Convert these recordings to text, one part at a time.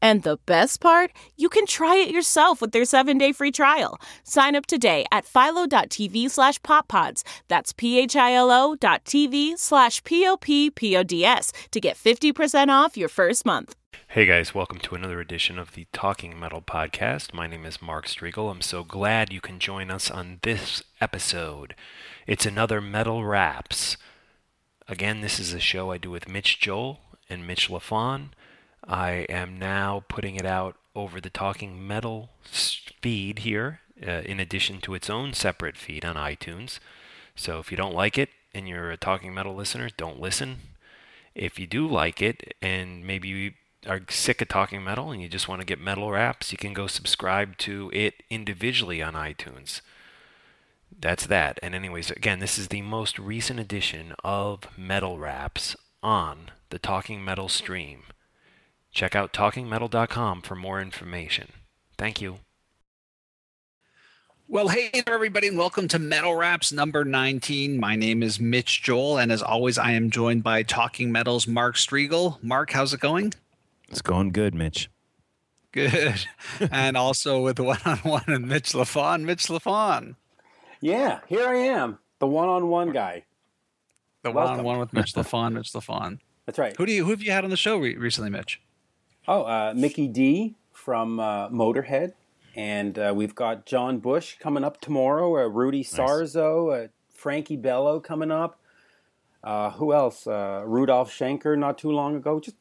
And the best part, you can try it yourself with their seven-day free trial. Sign up today at philo.tv slash poppods. That's p-h-i-l-o dot tv slash p-o-p-p-o-d-s to get 50% off your first month. Hey guys, welcome to another edition of the Talking Metal Podcast. My name is Mark Strigl. I'm so glad you can join us on this episode. It's another Metal Raps. Again, this is a show I do with Mitch Joel and Mitch LaFon. I am now putting it out over the Talking Metal feed here, uh, in addition to its own separate feed on iTunes. So if you don't like it and you're a Talking Metal listener, don't listen. If you do like it and maybe you are sick of Talking Metal and you just want to get metal raps, you can go subscribe to it individually on iTunes. That's that. And anyways, again, this is the most recent edition of Metal Raps on the Talking Metal stream. Check out talkingmetal.com for more information. Thank you. Well, hey there, everybody, and welcome to Metal Raps number 19. My name is Mitch Joel, and as always, I am joined by Talking Metal's Mark Strigl. Mark, how's it going? It's going good, Mitch. Good. and also with one on one and Mitch LaFon. Mitch LaFon. Yeah, here I am, the one on one guy. The one on one with Mitch LaFon, Mitch LaFon. That's right. Who do you who have you had on the show re- recently, Mitch? Oh, uh, Mikkey Dee from uh, Motorhead. And uh, we've got John Bush coming up tomorrow, uh, Rudy Sarzo, uh, Frankie Bello coming up. Uh, who else? Uh, Rudolf Schenker not too long ago. Just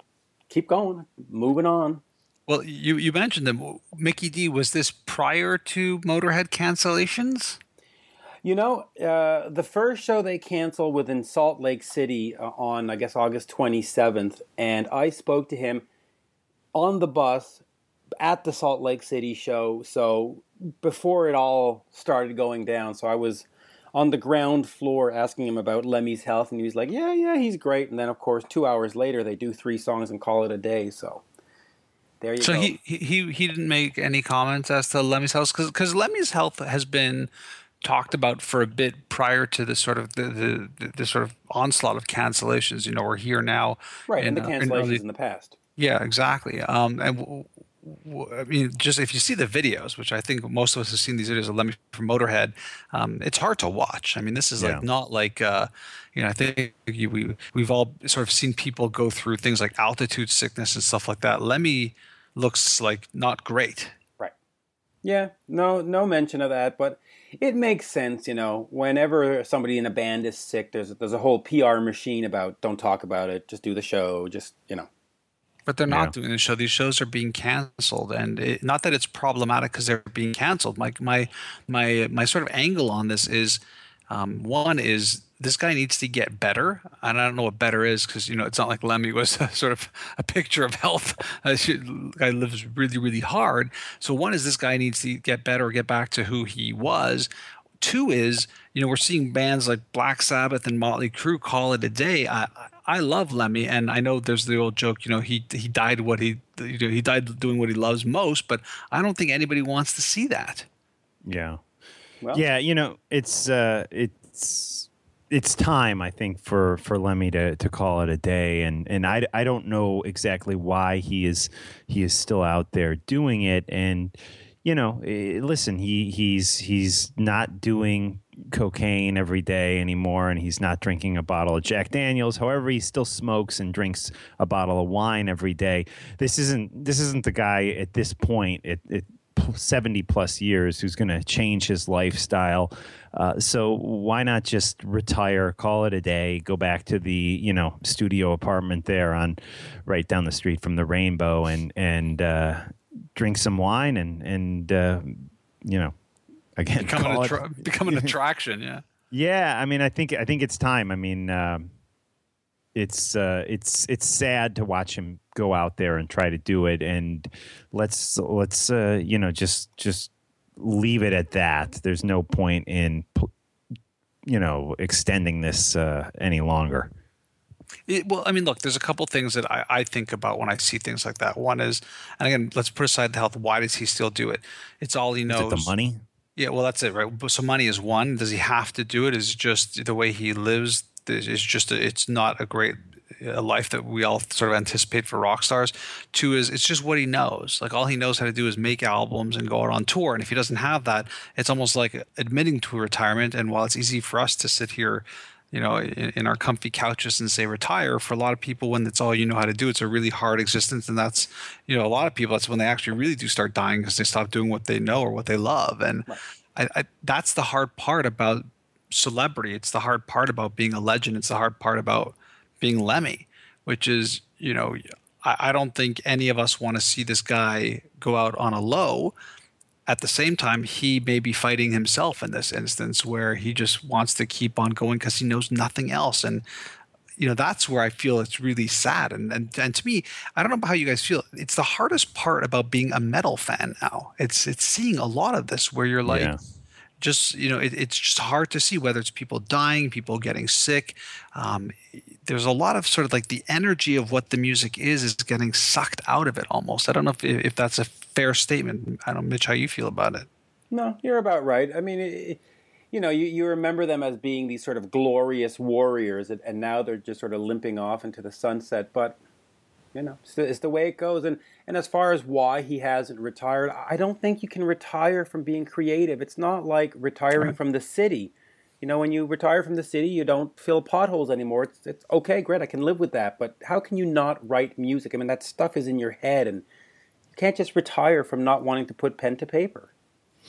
keep going, moving on. Well, you, you mentioned them. Mikkey Dee, was this prior to Motorhead cancellations? You know, uh, the first show they canceled was in Salt Lake City on, I guess, August 27th. And I spoke to him on the bus at the Salt Lake City show. So before it all started going down, so I was on the ground floor asking him about Lemmy's health, and he was like, "Yeah, yeah, he's great." And then, of course, two hours later, they do three songs and call it a day. So there you so go. So he he he didn't make any comments as to Lemmy's health because because Lemmy's health has been talked about for a bit prior to the sort of the, the, the sort of onslaught of cancellations. You know, we're here now, right? In, and the cancellations in, early, in the past. Yeah, exactly. Um, and w- w- I mean, just if you see the videos, which I think most of us have seen these videos of Lemmy from Motorhead, um, it's hard to watch. I mean, this is yeah. like not like uh, you know. I think you, we we've all sort of seen people go through things like altitude sickness and stuff like that. Lemmy looks like not great. Right. Yeah. No. No mention of that, but it makes sense, you know. Whenever somebody in a band is sick, there's there's a whole PR machine about don't talk about it, just do the show, just you know but they're not yeah. doing the show. These shows are being canceled, and it, not that it's problematic because they're being canceled. My my my my sort of angle on this is um, one is this guy needs to get better, and I don't know what better is because you know it's not like Lemmy was a, sort of a picture of health. Uh, guy lives really really hard. So one is this guy needs to get better, get back to who he was. Two is you know we're seeing bands like Black Sabbath and Motley Crue call it a day. I, I love Lemmy, and I know there's the old joke. You know, he he died what he you know, he died doing what he loves most. But I don't think anybody wants to see that. Yeah, well. yeah. You know, it's uh, it's it's time, I think, for for Lemmy to, to call it a day, and and I, I don't know exactly why he is he is still out there doing it, and you know, eh, listen, he he's he's not doing cocaine every day anymore, and he's not drinking a bottle of Jack Daniels. However, he still smokes and drinks a bottle of wine every day. This isn't this isn't the guy at this point. It, it 70 plus years who's going to change his lifestyle. Uh, so why not just retire, call it a day, go back to the you know studio apartment there on right down the street from the Rainbow and and uh, drink some wine and and uh, you know again become an, attra- it, become an attraction. Yeah. Yeah, I mean, I think I think it's time. I mean. Um, it's uh, it's it's sad to watch him go out there and try to do it. And let's let's uh, you know just just leave it at that. There's no point in you know extending this uh, any longer. It, well, I mean, look, there's a couple things that I, I, think about when I see things like that. One is, and again, let's put aside the health. Why does he still do it? It's all he knows. the money? Yeah, well, that's it, right? So money is one. Does he have to do it? Is just the way he lives it's just a, it's not a great a life that we all sort of anticipate for rock stars. Two is it's just what he knows. Like all he knows how to do is make albums and go out on tour. And if he doesn't have that, it's almost like admitting to retirement. And while it's easy for us to sit here, you know, in, in, our comfy couches and say retire, for a lot of people, when that's all you know how to do, it's a really hard existence. And that's, you know, a lot of people, that's when they actually really do start dying because they stop doing what they know or what they love. And right. I, I, that's the hard part about celebrity. It's the hard part about being a legend. It's the hard part about being Lemmy, which is, you know, I, I don't think any of us want to see this guy go out on a low. At the same time, he may be fighting himself in this instance where he just wants to keep on going because he knows nothing else. And you know that's where I feel it's really sad. And, and and to me, I don't know about how you guys feel. It's the hardest part about being a metal fan now. It's it's seeing a lot of this where you're like, yeah just you know it, it's just hard to see whether it's people dying people getting sick. Um, there's a lot of sort of like the energy of what the music is is getting sucked out of it almost. I don't know if, if that's a fair statement. I don't mitch how you feel about it. No you're about right. I mean it, you know you, you remember them as being these sort of glorious warriors and, and now they're just sort of limping off into the sunset. But you know, it's the, it's the, way it goes. And and as far as why he hasn't retired, I don't think you can retire from being creative. It's not like retiring from the city. You know, when you retire from the city, you don't fill potholes anymore. It's, it's okay, great, I can live with that. But how can you not write music? I mean, that stuff is in your head, and you can't just retire from not wanting to put pen to paper.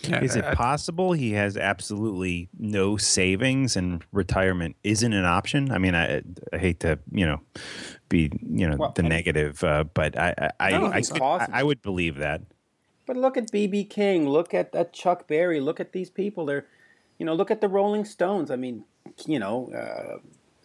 Is it possible he has absolutely no savings and retirement isn't an option? I mean, I, I hate to you know be you know well, the negative, uh, but I I I, I, could, I, I, would believe that. But look at BB King, look at, at Chuck Berry, look at these people. They're you know look at the Rolling Stones. I mean, you know. Uh,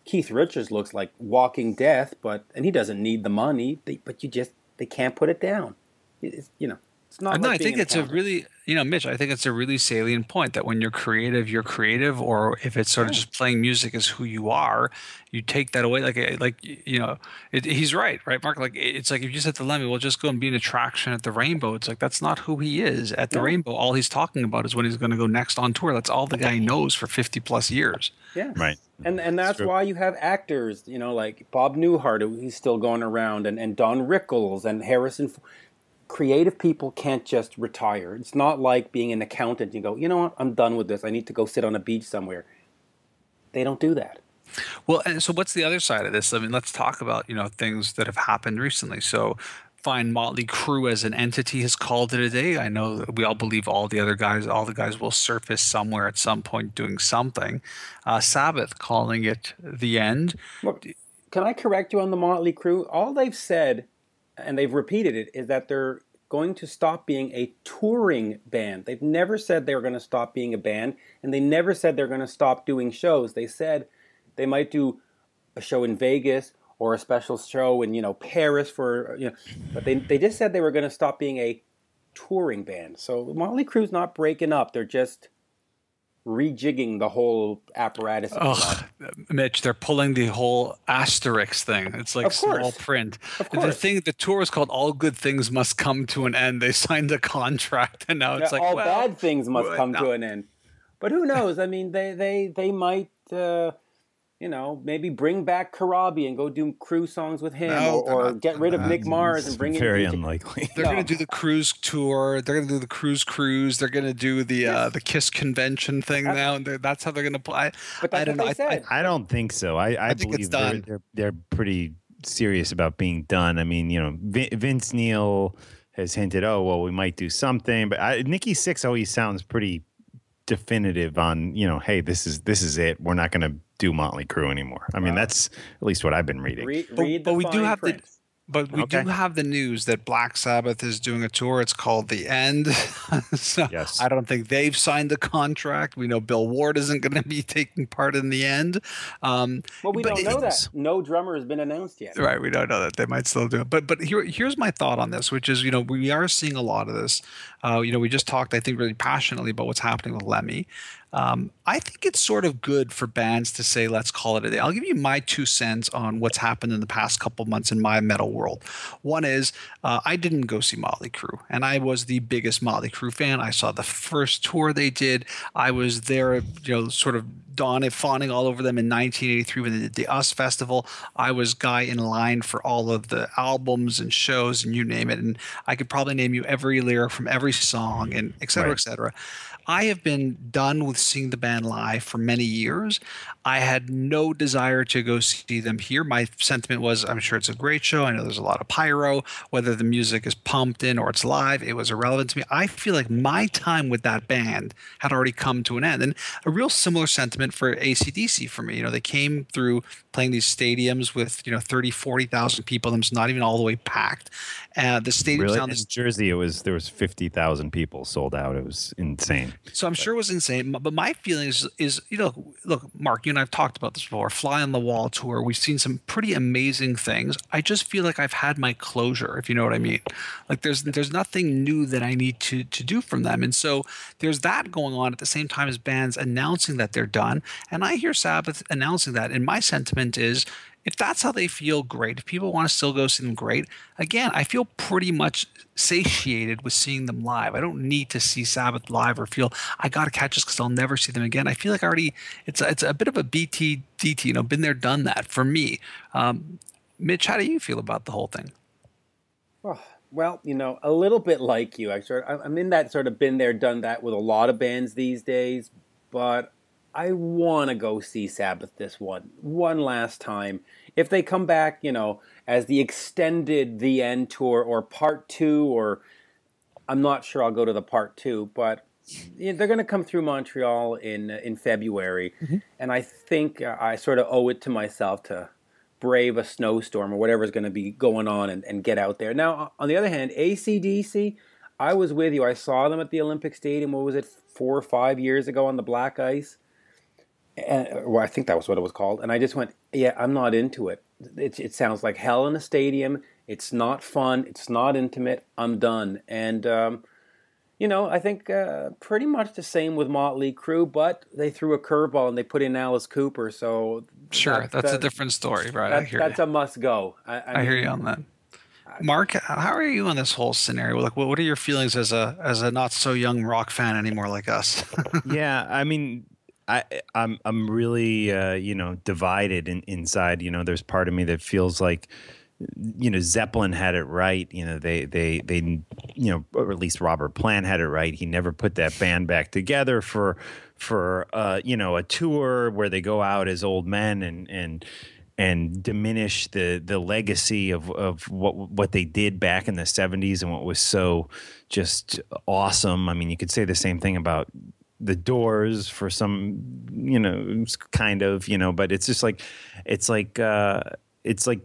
Keith Richards looks like walking death, but and he doesn't need the money. They, but you just they can't put it down. It's, you know, it's not. No, like I think it's a really you know, Mitch, I think it's a really salient point that when you're creative, you're creative, or if it's sort of just playing music is who you are, you take that away. Like, eh, like you know, it, he's right, right, Mark? Like, it's like if you just said to Lemmy, "Well, just go and be an attraction at the Rainbow," it's like that's not who he is. At the yeah. Rainbow, all he's talking about is when he's going to go next on tour. That's all the guy knows for fifty plus years. Yeah, right. And and that's why you have actors, you know, like Bob Newhart, who he's still going around, and and Don Rickles and Harrison creative people can't just retire. It's not like being an accountant. You go, you know what? I'm done with this. I need to go sit on a beach somewhere. They don't do that. Well, and so what's the other side of this? I mean, let's talk about you know things that have happened recently. So, fine, Motley Crue as an entity has called it a day. I know we all believe all the other guys, all the guys will surface somewhere at some point doing something. Uh, Sabbath calling it the end. Look, can I correct you on the Motley Crue? All they've said and they've repeated it, is that they're going to stop being a touring band. They've never said they were going to stop being a band, and they never said they're going to stop doing shows. They said they might do a show in Vegas or a special show in you know Paris for you know, but they they just said they were going to stop being a touring band. So Motley Crue's not breaking up; they're just rejigging the whole apparatus. Oh, Mitch, they're pulling the whole asterisk thing. It's like small print. The thing, the tour was called "All Good Things Must Come to an End." They signed a contract, and now it's yeah, like all well, bad things must come no. to an end. But who knows? I mean, they they they might. Uh, you know, maybe bring back Corabi and go do cruise songs with him, No, or, or not get rid of Mick. Mars and bring very in very unlikely. They're No. going to do the cruise tour. They're going to do the cruise cruise. They're going to do the uh, the Kiss convention thing That's- now, and that's how they're going to play. But I don't know. what they I- I- said. I don't think so. I, I, I think it's believe they're, done. they're they're pretty serious about being done. I mean, you know, Vin- Vince Neil has hinted, oh well, we might do something, but I, Nikki Sixx always sounds pretty definitive on, you know, hey, this is this is it. We're not going to do Motley Crue anymore. I mean, Wow. that's at least what I've been reading. Read, But- read but the we do fine have the- But we Okay. do have the news that Black Sabbath is doing a tour. It's called The End. so Yes. I don't think they've signed the contract. We know Bill Ward isn't going to be taking part in the end. Um, Well, we but don't know that. No drummer has been announced yet. Right, we don't know that they might still do it, but but here here's my thought on this, which is you know we are seeing a lot of this. Uh, you know, we just talked, I think, really passionately about what's happening with Lemmy. Um, I think it's sort of good for bands to say, let's call it a day. I'll give you my two cents on what's happened in the past couple months in my metal world. One is uh, I didn't go see Motley Crue, and I was the biggest Motley Crue fan. I saw the first tour they did. I was there, you know, sort of dawning, fawning all over them in 1983 when they did the US Festival. I was guy in line for all of the albums and shows and you name it. And I could probably name you every lyric from every song and et cetera, Right. et cetera. I have been done with seeing the band live for many years. I had no desire to go see them here. My sentiment was I'm sure it's a great show. I know there's a lot of pyro, whether the music is pumped in or it's live, it was irrelevant to me. I feel like my time with that band had already come to an end. And a real similar sentiment for ACDC for me. You know, they came through playing these stadiums with, you know, 30, 40,000 people. Them not even all the way packed. Uh, the stadium Really, sound in is Jersey, it was there was fifty thousand people sold out. It was insane. So I'm sure it was insane. But my feeling is, is you know, look, Mark, you and I've talked about this before. Fly on the Wall tour. We've seen some pretty amazing things. I just feel like I've had my closure, if you know what I mean. Like there's there's nothing new that I need to to do from them, and so there's that going on at the same time as bands announcing that they're done. And I hear Sabbath announcing that, and my sentiment is. If that's how they feel, great. If people want to still go see them, great. Again, I feel pretty much satiated with seeing them live. I don't need to see Sabbath live or feel I got to catch this because I'll never see them again. I feel like I already it's a, it's a bit of a BT DT. You know, been there, done that for me. Um, Mitch, how do you feel about the whole thing? Well, you know, a little bit like you. I sort of, I'm in that sort of been there, done that with a lot of bands these days. But I want to go see Sabbath this one one last time. If they come back, you know, as the extended the end tour or part two, or I'm not sure I'll go to the part two, but they're going to come through Montreal in in February, and I think uh, I sort of owe it to myself to brave a snowstorm or whatever's going to be going on and, and get out there. Now, on the other hand, ACDC, I was with you. I saw them at the Olympic Stadium. What was it, four or five years ago on the black ice? And, well, I think that was what it was called. And I just went, yeah, I'm not into it. It, it sounds like hell in a stadium. It's not fun. It's not intimate. I'm done. And, um, you know, I think uh, pretty much the same with Motley Crue, but they threw a curveball and they put in Alice Cooper. So Sure, that- that's a that- different story, right? I hear that's you. a must go. I, I, I hear you on that. Mark, how are you on this whole scenario? Like, what what are your feelings as a as a not so young rock fan anymore like us? yeah, I mean, I I'm I'm really uh, you know divided in, inside. You know, there's part of me that feels like you know Zeppelin had it right. You know, they they they you know, or at least Robert Plant had it right. He never put that band back together for for uh, you know a tour where they go out as old men and and and diminish the the legacy of of what what they did back in the 70s and what was so just awesome. I mean, you could say the same thing about the doors for some you know kind of you know but it's just like it's like uh it's like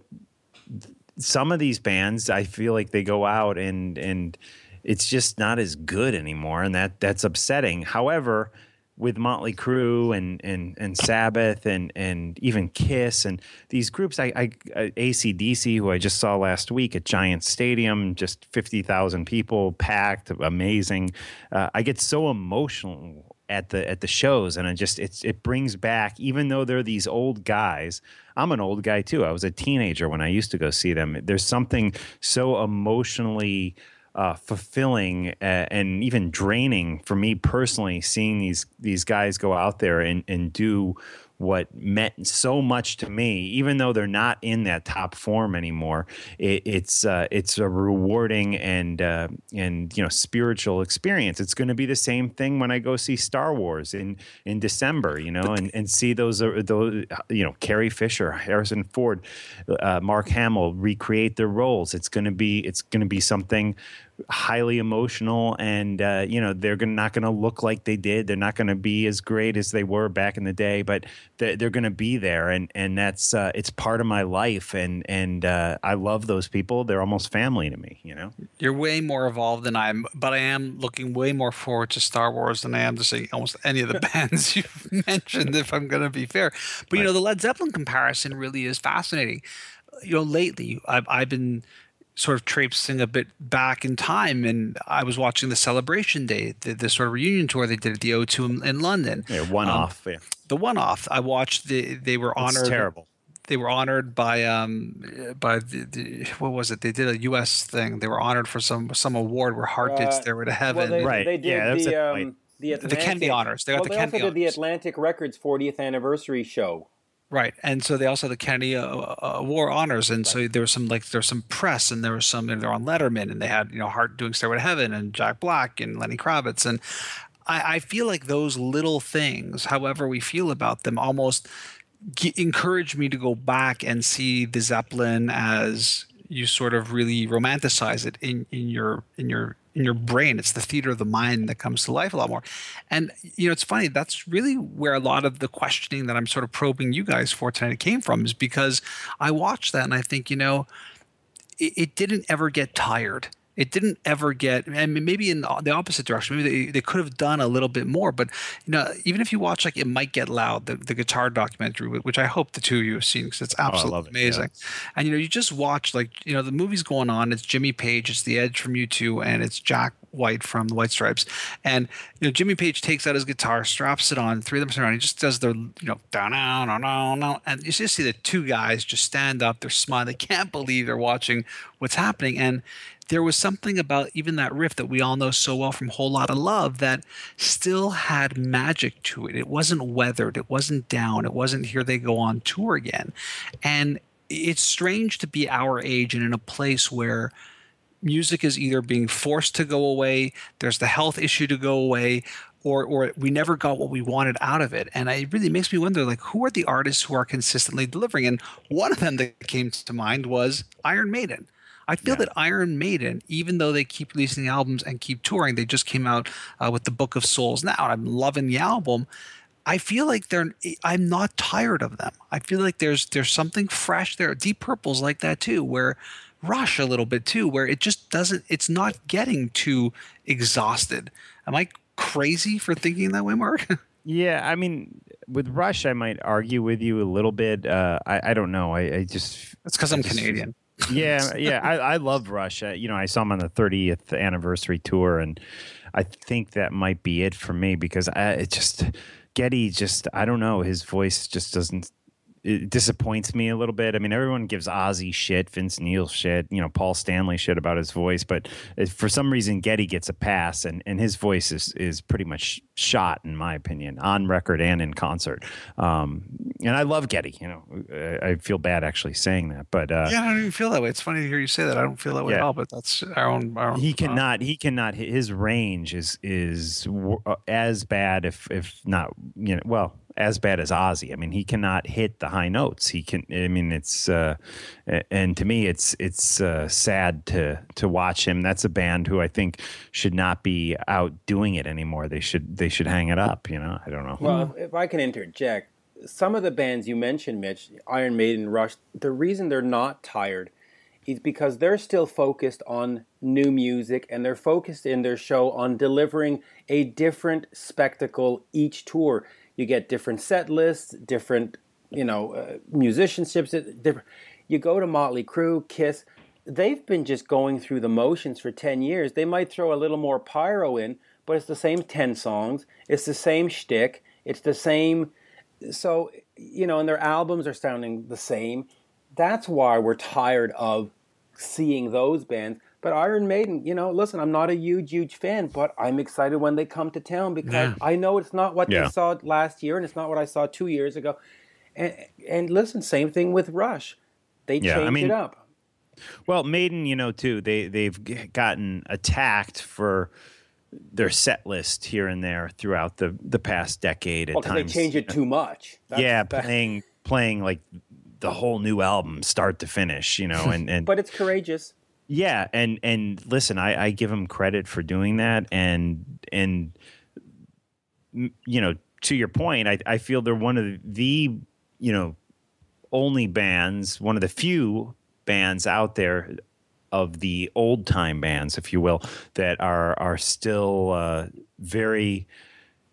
some of these bands i feel like they go out and and it's just not as good anymore and that that's upsetting however with Motley Crue and and and Sabbath and and even Kiss and these groups, I, I ACDC, who I just saw last week at Giant Stadium, just fifty thousand people packed, amazing. Uh, I get so emotional at the at the shows, and I just it's it brings back, even though they're these old guys. I'm an old guy too. I was a teenager when I used to go see them. There's something so emotionally uh, fulfilling uh, and even draining for me personally seeing these these guys go out there and, and do what meant so much to me, even though they're not in that top form anymore. It, it's uh, it's a rewarding and uh, and you know spiritual experience. It's going to be the same thing when I go see Star Wars in in December, you know, and, and see those uh, those you know Carrie Fisher, Harrison Ford, uh, Mark Hamill recreate their roles. It's going to be it's going to be something highly emotional and uh, you know they're gonna, not going to look like they did. They're not going to be as great as they were back in the day but they're, they're going to be there. And and that's uh, it's part of my life. And and uh, I love those people. They're almost family to me you know? You're way more evolved than I am but I am looking way more forward to Star Wars than I am to see almost any of the bands you've mentioned if I'm going to be fair. But you know the Led Zeppelin comparison really is fascinating. You know lately I've, I've been sort of traipsing a bit back in time, and I was watching the Celebration Day, the, the sort of reunion tour they did at the O2 in, in London. Yeah, one um, off. Yeah. The one off. I watched. The, they were honored. It's terrible. They were honored by um by the, the, what was it? They did a U.S. thing. They were honored for some some award where Heart uh, did Stairway to Heaven. Well, they, right. They did yeah, the, um, the, the Kennedy honors. They got well, the they Kennedy also did honors. the Atlantic Records 40th anniversary show. Right, and so they also had the Kennedy uh, uh, War honors, and so there was some like there was some press, and there was some they're on Letterman, and they had you know Heart doing Stairway to Heaven, and Jack Black and Lenny Kravitz, and I, I feel like those little things, however we feel about them, almost g- encourage me to go back and see the Zeppelin as you sort of really romanticize it in in your in your in your brain. It's the theater of the mind that comes to life a lot more. And you know, it's funny. That's really where a lot of the questioning that I'm sort of probing you guys for tonight came from, is because I watched that and I think, you know, it, it didn't ever get tired it didn't ever get and maybe in the opposite direction. Maybe they, they could have done a little bit more but you know even if you watch like it might get loud the, the guitar documentary which i hope the two of you have seen because it's Oh, absolutely it, amazing yeah. and you know you just watch like you know the movie's going on. It's jimmy page it's the edge from u2 and it's jack white from the white stripes. And you know jimmy page takes out his guitar straps it on three of them sit around he just does their you know down down down down down and you just see the two guys just stand up they're smiling they can't believe they're watching what's happening. And there was something about even that riff that we all know so well from Whole Lot of Love that still had magic to it. It wasn't weathered, it wasn't down, it wasn't here they go on tour again. And it's strange to be our age and in a place where music is either being forced to go away, there's the health issue to go away, or or we never got what we wanted out of it. And it really makes me wonder like who are the artists who are consistently delivering? And one of them that came to mind was Iron Maiden. I feel yeah. that Iron Maiden, even though they keep releasing albums and keep touring, they just came out uh, with the Book of Souls now, and I'm loving the album. I feel like they're. I'm not tired of them. I feel like there's there's something fresh there. Deep Purple's like that too, where Rush a little bit too, where it just doesn't. It's not getting too exhausted. Am I crazy for thinking that way, Mark? yeah, I mean, with Rush, I might argue with you a little bit. Uh, I I don't know. I, I just. It's because I'm just, Canadian yeah, yeah, I, I love Rush. You know, I saw him on the 30th anniversary tour, and I think that might be it for me because I it just Geddy just I don't know his voice just doesn't it disappoints me a little bit. I mean, everyone gives Ozzy shit, Vince Neil shit, you know, Paul Stanley shit about his voice, but for some reason, Geddy gets a pass, and, and his voice is is pretty much shot, in my opinion, on record and in concert. Um, and I love Geddy. You know, I feel bad actually saying that, but uh, yeah, I don't even feel that way. It's funny to hear you say that. I don't feel that way yeah. at all. But that's our own. Our own he cannot. Uh, he cannot. His range is is as bad, if if not, you know, well as bad as Ozzy. I mean, he cannot hit the high notes. He can. I mean, it's uh, and to me, it's it's uh, sad to to watch him. That's a band who I think should not be out doing it anymore. They should they should hang it up. You know, I don't know. Well, if I can interject, some of the bands you mentioned, Mitch, Iron Maiden, Rush, the reason they're not tired is because they're still focused on new music and they're focused in their show on delivering a different spectacle each tour you get different set lists, different you know uh, musicianships. Different. You go to Motley Crue, Kiss. They've been just going through the motions for ten years. They might throw a little more pyro in, but it's the same ten songs. It's the same shtick. It's the same. So you know, and their albums are sounding the same. That's why we're tired of seeing those bands. But Iron Maiden, you know, listen, I'm not a huge, huge fan, but I'm excited when they come to town because yeah. I know it's not what yeah. they saw last year and it's not what I saw two years ago. And and listen, same thing with Rush. They yeah, changed I mean, it up. Well, Maiden, you know, too, they they've gotten attacked for their set list here and there throughout the the past decade. At oh, well, times, they change it too much. That's, yeah, playing playing like the whole new album, start to finish, you know, and, and but it's courageous. Yeah, and and listen, I, I give them credit for doing that, and and you know, to your point, I I feel they're one of the you know only bands, one of the few bands out there of the old time bands, if you will, that are are still uh, very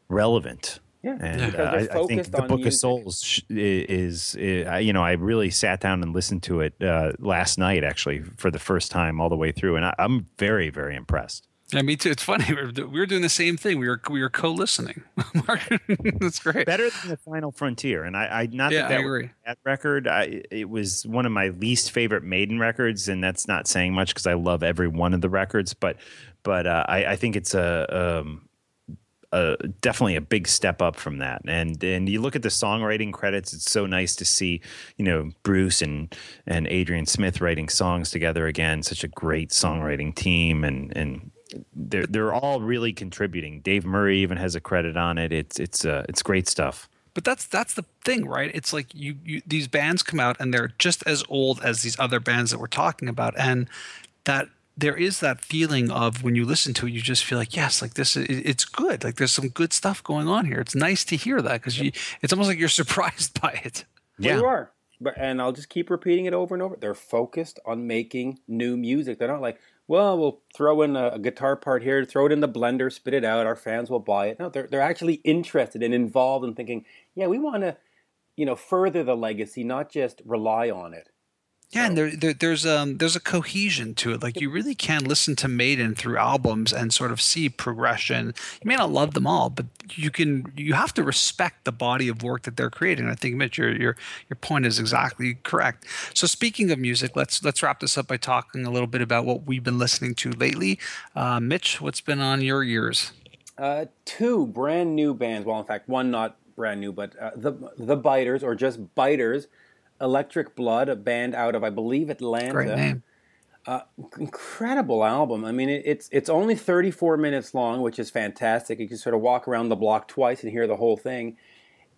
relevant. Yeah, and uh, I, I, think the Book music. of Souls is, is, you know, I really sat down and listened to it uh, last night actually for the first time all the way through, and I, am very, very impressed. Yeah, me too. It's funny. We were, we were doing the same thing. We were we were co-listening. That's great. Better than the Final Frontier, and I, I not yeah, that, that I agree. that record. I, it was one of my least favorite Maiden records, and that's not saying much because I love every one of the records. But but uh, I, I think it's a um, a, definitely a big step up from that. And and you look at the songwriting credits; it's so nice to see you know Bruce and and Adrian Smith writing songs together again. Such a great songwriting team, and and they're they're all really contributing. Dave Murray even has a credit on it. It's it's uh, it's great stuff. But that's that's the thing, right? It's like you, you these bands come out and they're just as old as these other bands that we're talking about, and that there is that feeling of when you listen to it, you just feel like yes, like this, it's good. Like there's some good stuff going on here. It's nice to hear that because you, it's almost like you're surprised by it. Well, yeah, you are. But and I'll just keep repeating it over and over. They're focused on making new music. They're not like, well, we'll throw in a, a guitar part here, throw it in the blender, spit it out. Our fans will buy it. No, they're they're actually interested and involved in thinking, yeah, we want to, you know, further the legacy, not just rely on it. Yeah, and there, there, there's um there's a cohesion to it. Like you really can listen to Maiden through albums and sort of see progression. You may not love them all, but you can you have to respect the body of work that they're creating. I think Mitch, your your your point is exactly correct. So speaking of music, let's let's wrap this up by talking a little bit about what we've been listening to lately. Uh, Mitch, what's been on your ears? Uh, two brand new bands. Well, in fact, one not brand new, but uh, the the Biters or just Biters Electric Blood, a band out of I believe Atlanta. Great name. Uh, incredible album. I mean, it, it's it's only 34 minutes long, which is fantastic. You can sort of walk around the block twice and hear the whole thing,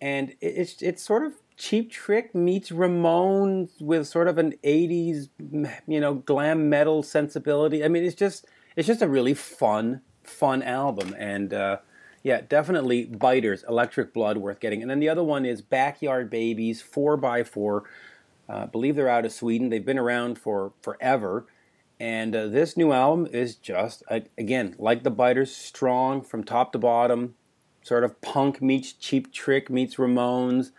and it, it's it's sort of Cheap Trick meets Ramones with sort of an 80s, you know, glam metal sensibility. I mean, it's just it's just a really fun fun album, and uh, yeah, definitely Biters, Electric Blood, worth getting. And then the other one is Backyard Babies, 4x4. Uh, believe they're out of Sweden. They've been around for forever. And uh, this new album is just, again, like the Biters, strong from top to bottom. Sort of punk meets Cheap Trick meets Ramones.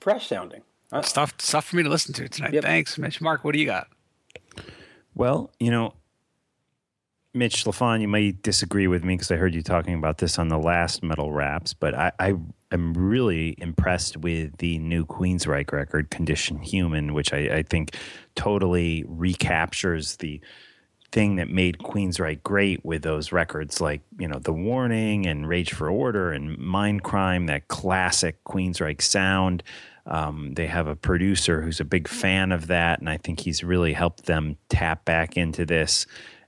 Fresh sounding. Uh, stuff, stuff for me to listen to tonight. Yep. Thanks, Mitch. Mark, what do you got? Well, you know, Mitch LaFon, you may disagree with me because I heard you talking about this on the last Metal Raps, but I, I am really impressed with the new Queensryche record, Condition Human, which I, I think totally recaptures the thing that made Queensryche great with those records like, you know, The Warning and Rage for Order and Mindcrime, that classic Queensryche sound. Um, they have a producer who's a big fan of that, and I think he's really helped them tap back into this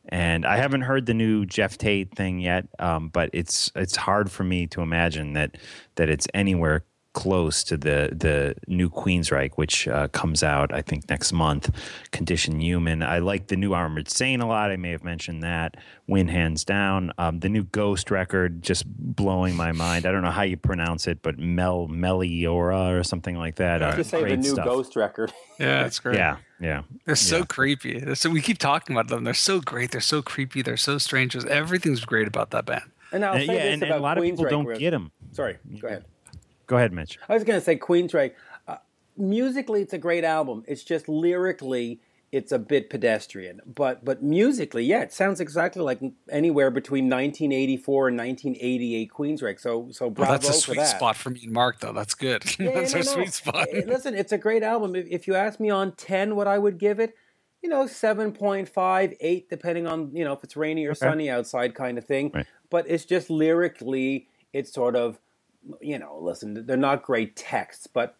and I haven't heard the new Geoff Tate thing yet, um, but it's it's hard for me to imagine that that it's anywhere close to the the new Queensryche, which uh, comes out I think next month. Condition Human. I like the new Armored Saint a lot. I may have mentioned that. Win hands down. Um, the new Ghost record just blowing my mind. I don't know how you pronounce it, but Mel Meliora or something like that. Uh, just say the new stuff. Ghost record. yeah, that's great. Yeah, yeah. They're so yeah. creepy. So we keep talking about them. They're so great. They're so creepy. They're so strange. Everything's great about that band. And I'll say yeah, this and, about and a lot Queensryche of people don't get them. Sorry, go ahead. Go ahead, Mitch. I was going to say Queensryche. Uh, musically, it's a great album. It's just lyrically, it's a bit pedestrian. But but musically, yeah, it sounds exactly like anywhere between 1984 and 1988 Queensryche. So so bravo well, that's a sweet that. spot for me and Mark, though. That's good. Yeah, that's no, a no. sweet spot. Listen, it's a great album. If, if you ask me on 10 what I would give it, you know, 7.5, 8, depending on, you know, if it's rainy or Okay. sunny outside kind of thing. Right. But it's just lyrically, it's sort of, you know, listen, they're not great texts, but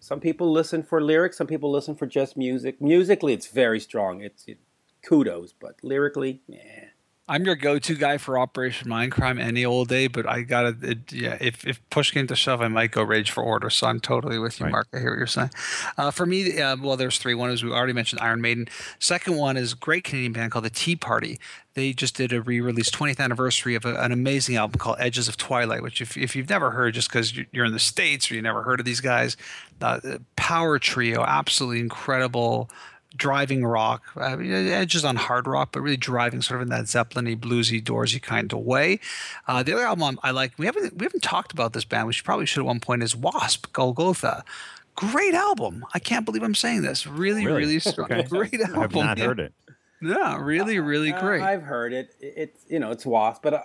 some people listen for lyrics, some people listen for just music. Musically, it's very strong. It's it, kudos, but lyrically, yeah. I'm your go-to guy for Operation Mindcrime any old day, but I gotta, it, yeah. If if push came to shove, I might go Rage for Order. So I'm totally with you, Right. Mark. I hear what you're saying. Uh, for me, uh, well, there's three. One is we already mentioned Iron Maiden. Second one is a great Canadian band called the Tea Party. They just did a re-release 20th anniversary of a, an amazing album called Edges of Twilight, which if if you've never heard, just because you're in the states or you never heard of these guys, uh, power trio, absolutely incredible driving rock, uh, edges on hard rock, but really driving sort of in that Zeppelin-y, bluesy, doorsy kind of way. Uh, the other album I like, we haven't we haven't talked about this band. We should probably should at one point is Wasp, Golgotha. Great album. I can't believe I'm saying this. Really, really, Really? strong. Okay. Great album. I've not yeah. heard it. Yeah, really, really Uh, great. I've heard it. It's you know it's Wasp, but uh,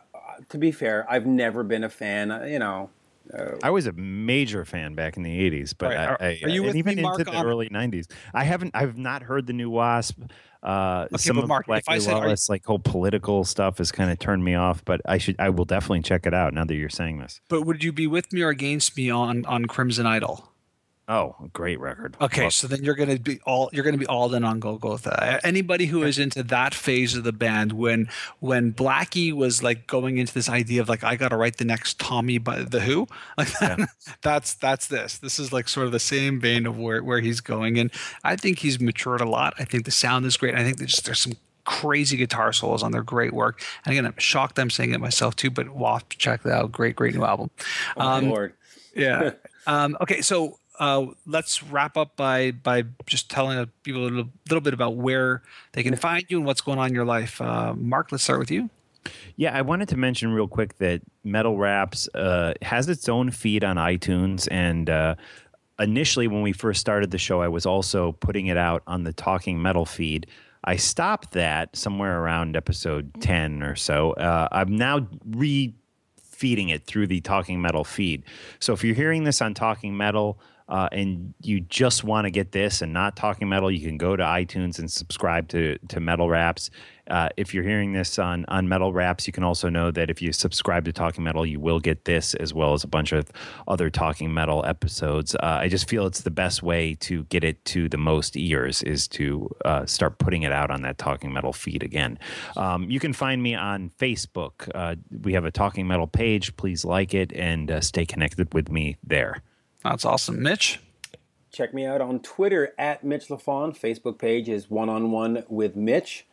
to be fair, I've never been a fan. uh, You know, I was a major fan back in the '80s, but Right. I, Are- I, even me, into the early '90s. I haven't. I've not heard the new Wasp. Uh, some but of Mark, if I said, are you- like whole political stuff, has kind of turned me off. But I should. I will definitely check it out now that you're saying this. but would you be with me or against me on on Crimson Idol? Oh, great record. Okay, Love- so then you're gonna be all you're gonna be all in on Golgotha. Anybody who is into that phase of the band, when when Blackie was like going into this idea of like I got to write the next Tommy by the Who, like that's that's this. This is like sort of the same vein of where where he's going, and I think he's matured a lot. I think the sound is great. I think there's there's some crazy guitar solos on their great work. And again, I'm shocked I'm saying it myself too, but Wasp, check that out. Great, great new album. oh Um, lord. yeah. Um, okay, so uh, let's wrap up by by just telling people a little, little bit about where they can find you and what's going on in your life. Uh, Mark, let's start with you. Yeah, I wanted to mention real quick that Metal Wraps uh, has its own feed on iTunes, and uh, initially when we first started the show, I was also putting it out on the Talking Metal feed. I stopped that somewhere around episode ten or so. Uh, I'm now re feeding it through the Talking Metal feed. So if you're hearing this on Talking Metal uh, and you just want to get this and not Talking Metal, you can go to iTunes and subscribe to to Metal Raps. Uh, if you're hearing this on on Metal Raps, you can also know that if you subscribe to Talking Metal, you will get this as well as a bunch of other Talking Metal episodes. Uh, I just feel it's the best way to get it to the most ears is to uh, start putting it out on that Talking Metal feed again. Um, you can find me on Facebook. Uh, we have a Talking Metal page. Please like it and uh, stay connected with me there. That's awesome, Mitch. Check me out on Twitter at Mitch LaFon. Facebook page is one on one with Mitch.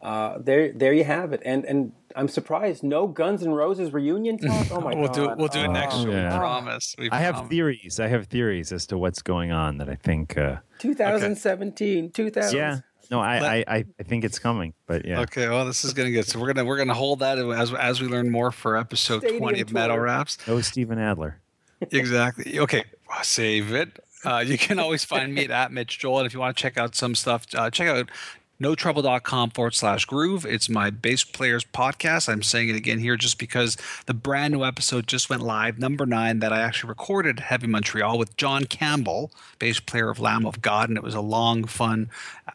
Uh, there, there you have it. And and I'm surprised no Guns N' Roses reunion talk. Oh my we'll god, do it. We'll do it Oh, next. We yeah. promise. We I have promise. theories. I have theories as to what's going on that I think. Uh, 2017, 2000. yeah. No, I, I, I I think it's coming, but yeah. Okay, well, this is gonna get so we're gonna we're gonna hold that as as we learn more for episode Stadium twenty of Metal tour. Raps. No Steven Adler. Exactly. Okay, save it. Uh, you can always find me at, at Mitch Joel. And if you want to check out some stuff, uh, check out notrouble.com forward slash groove. It's my bass players podcast. I'm saying it again here just because the brand new episode just went live, number nine, that I actually recorded Heavy Montreal with John Campbell, bass player of Lamb of God. And it was a long, fun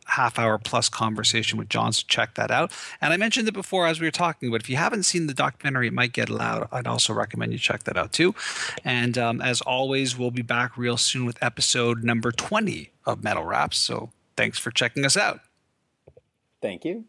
half hour plus conversation with John. So check that out. And I mentioned it before as we were talking, but if you haven't seen the documentary, it might get loud. I'd also recommend you check that out too. And um, as always, we'll be back real soon with episode number 20 of Metal Raps. So thanks for checking us out. Thank you.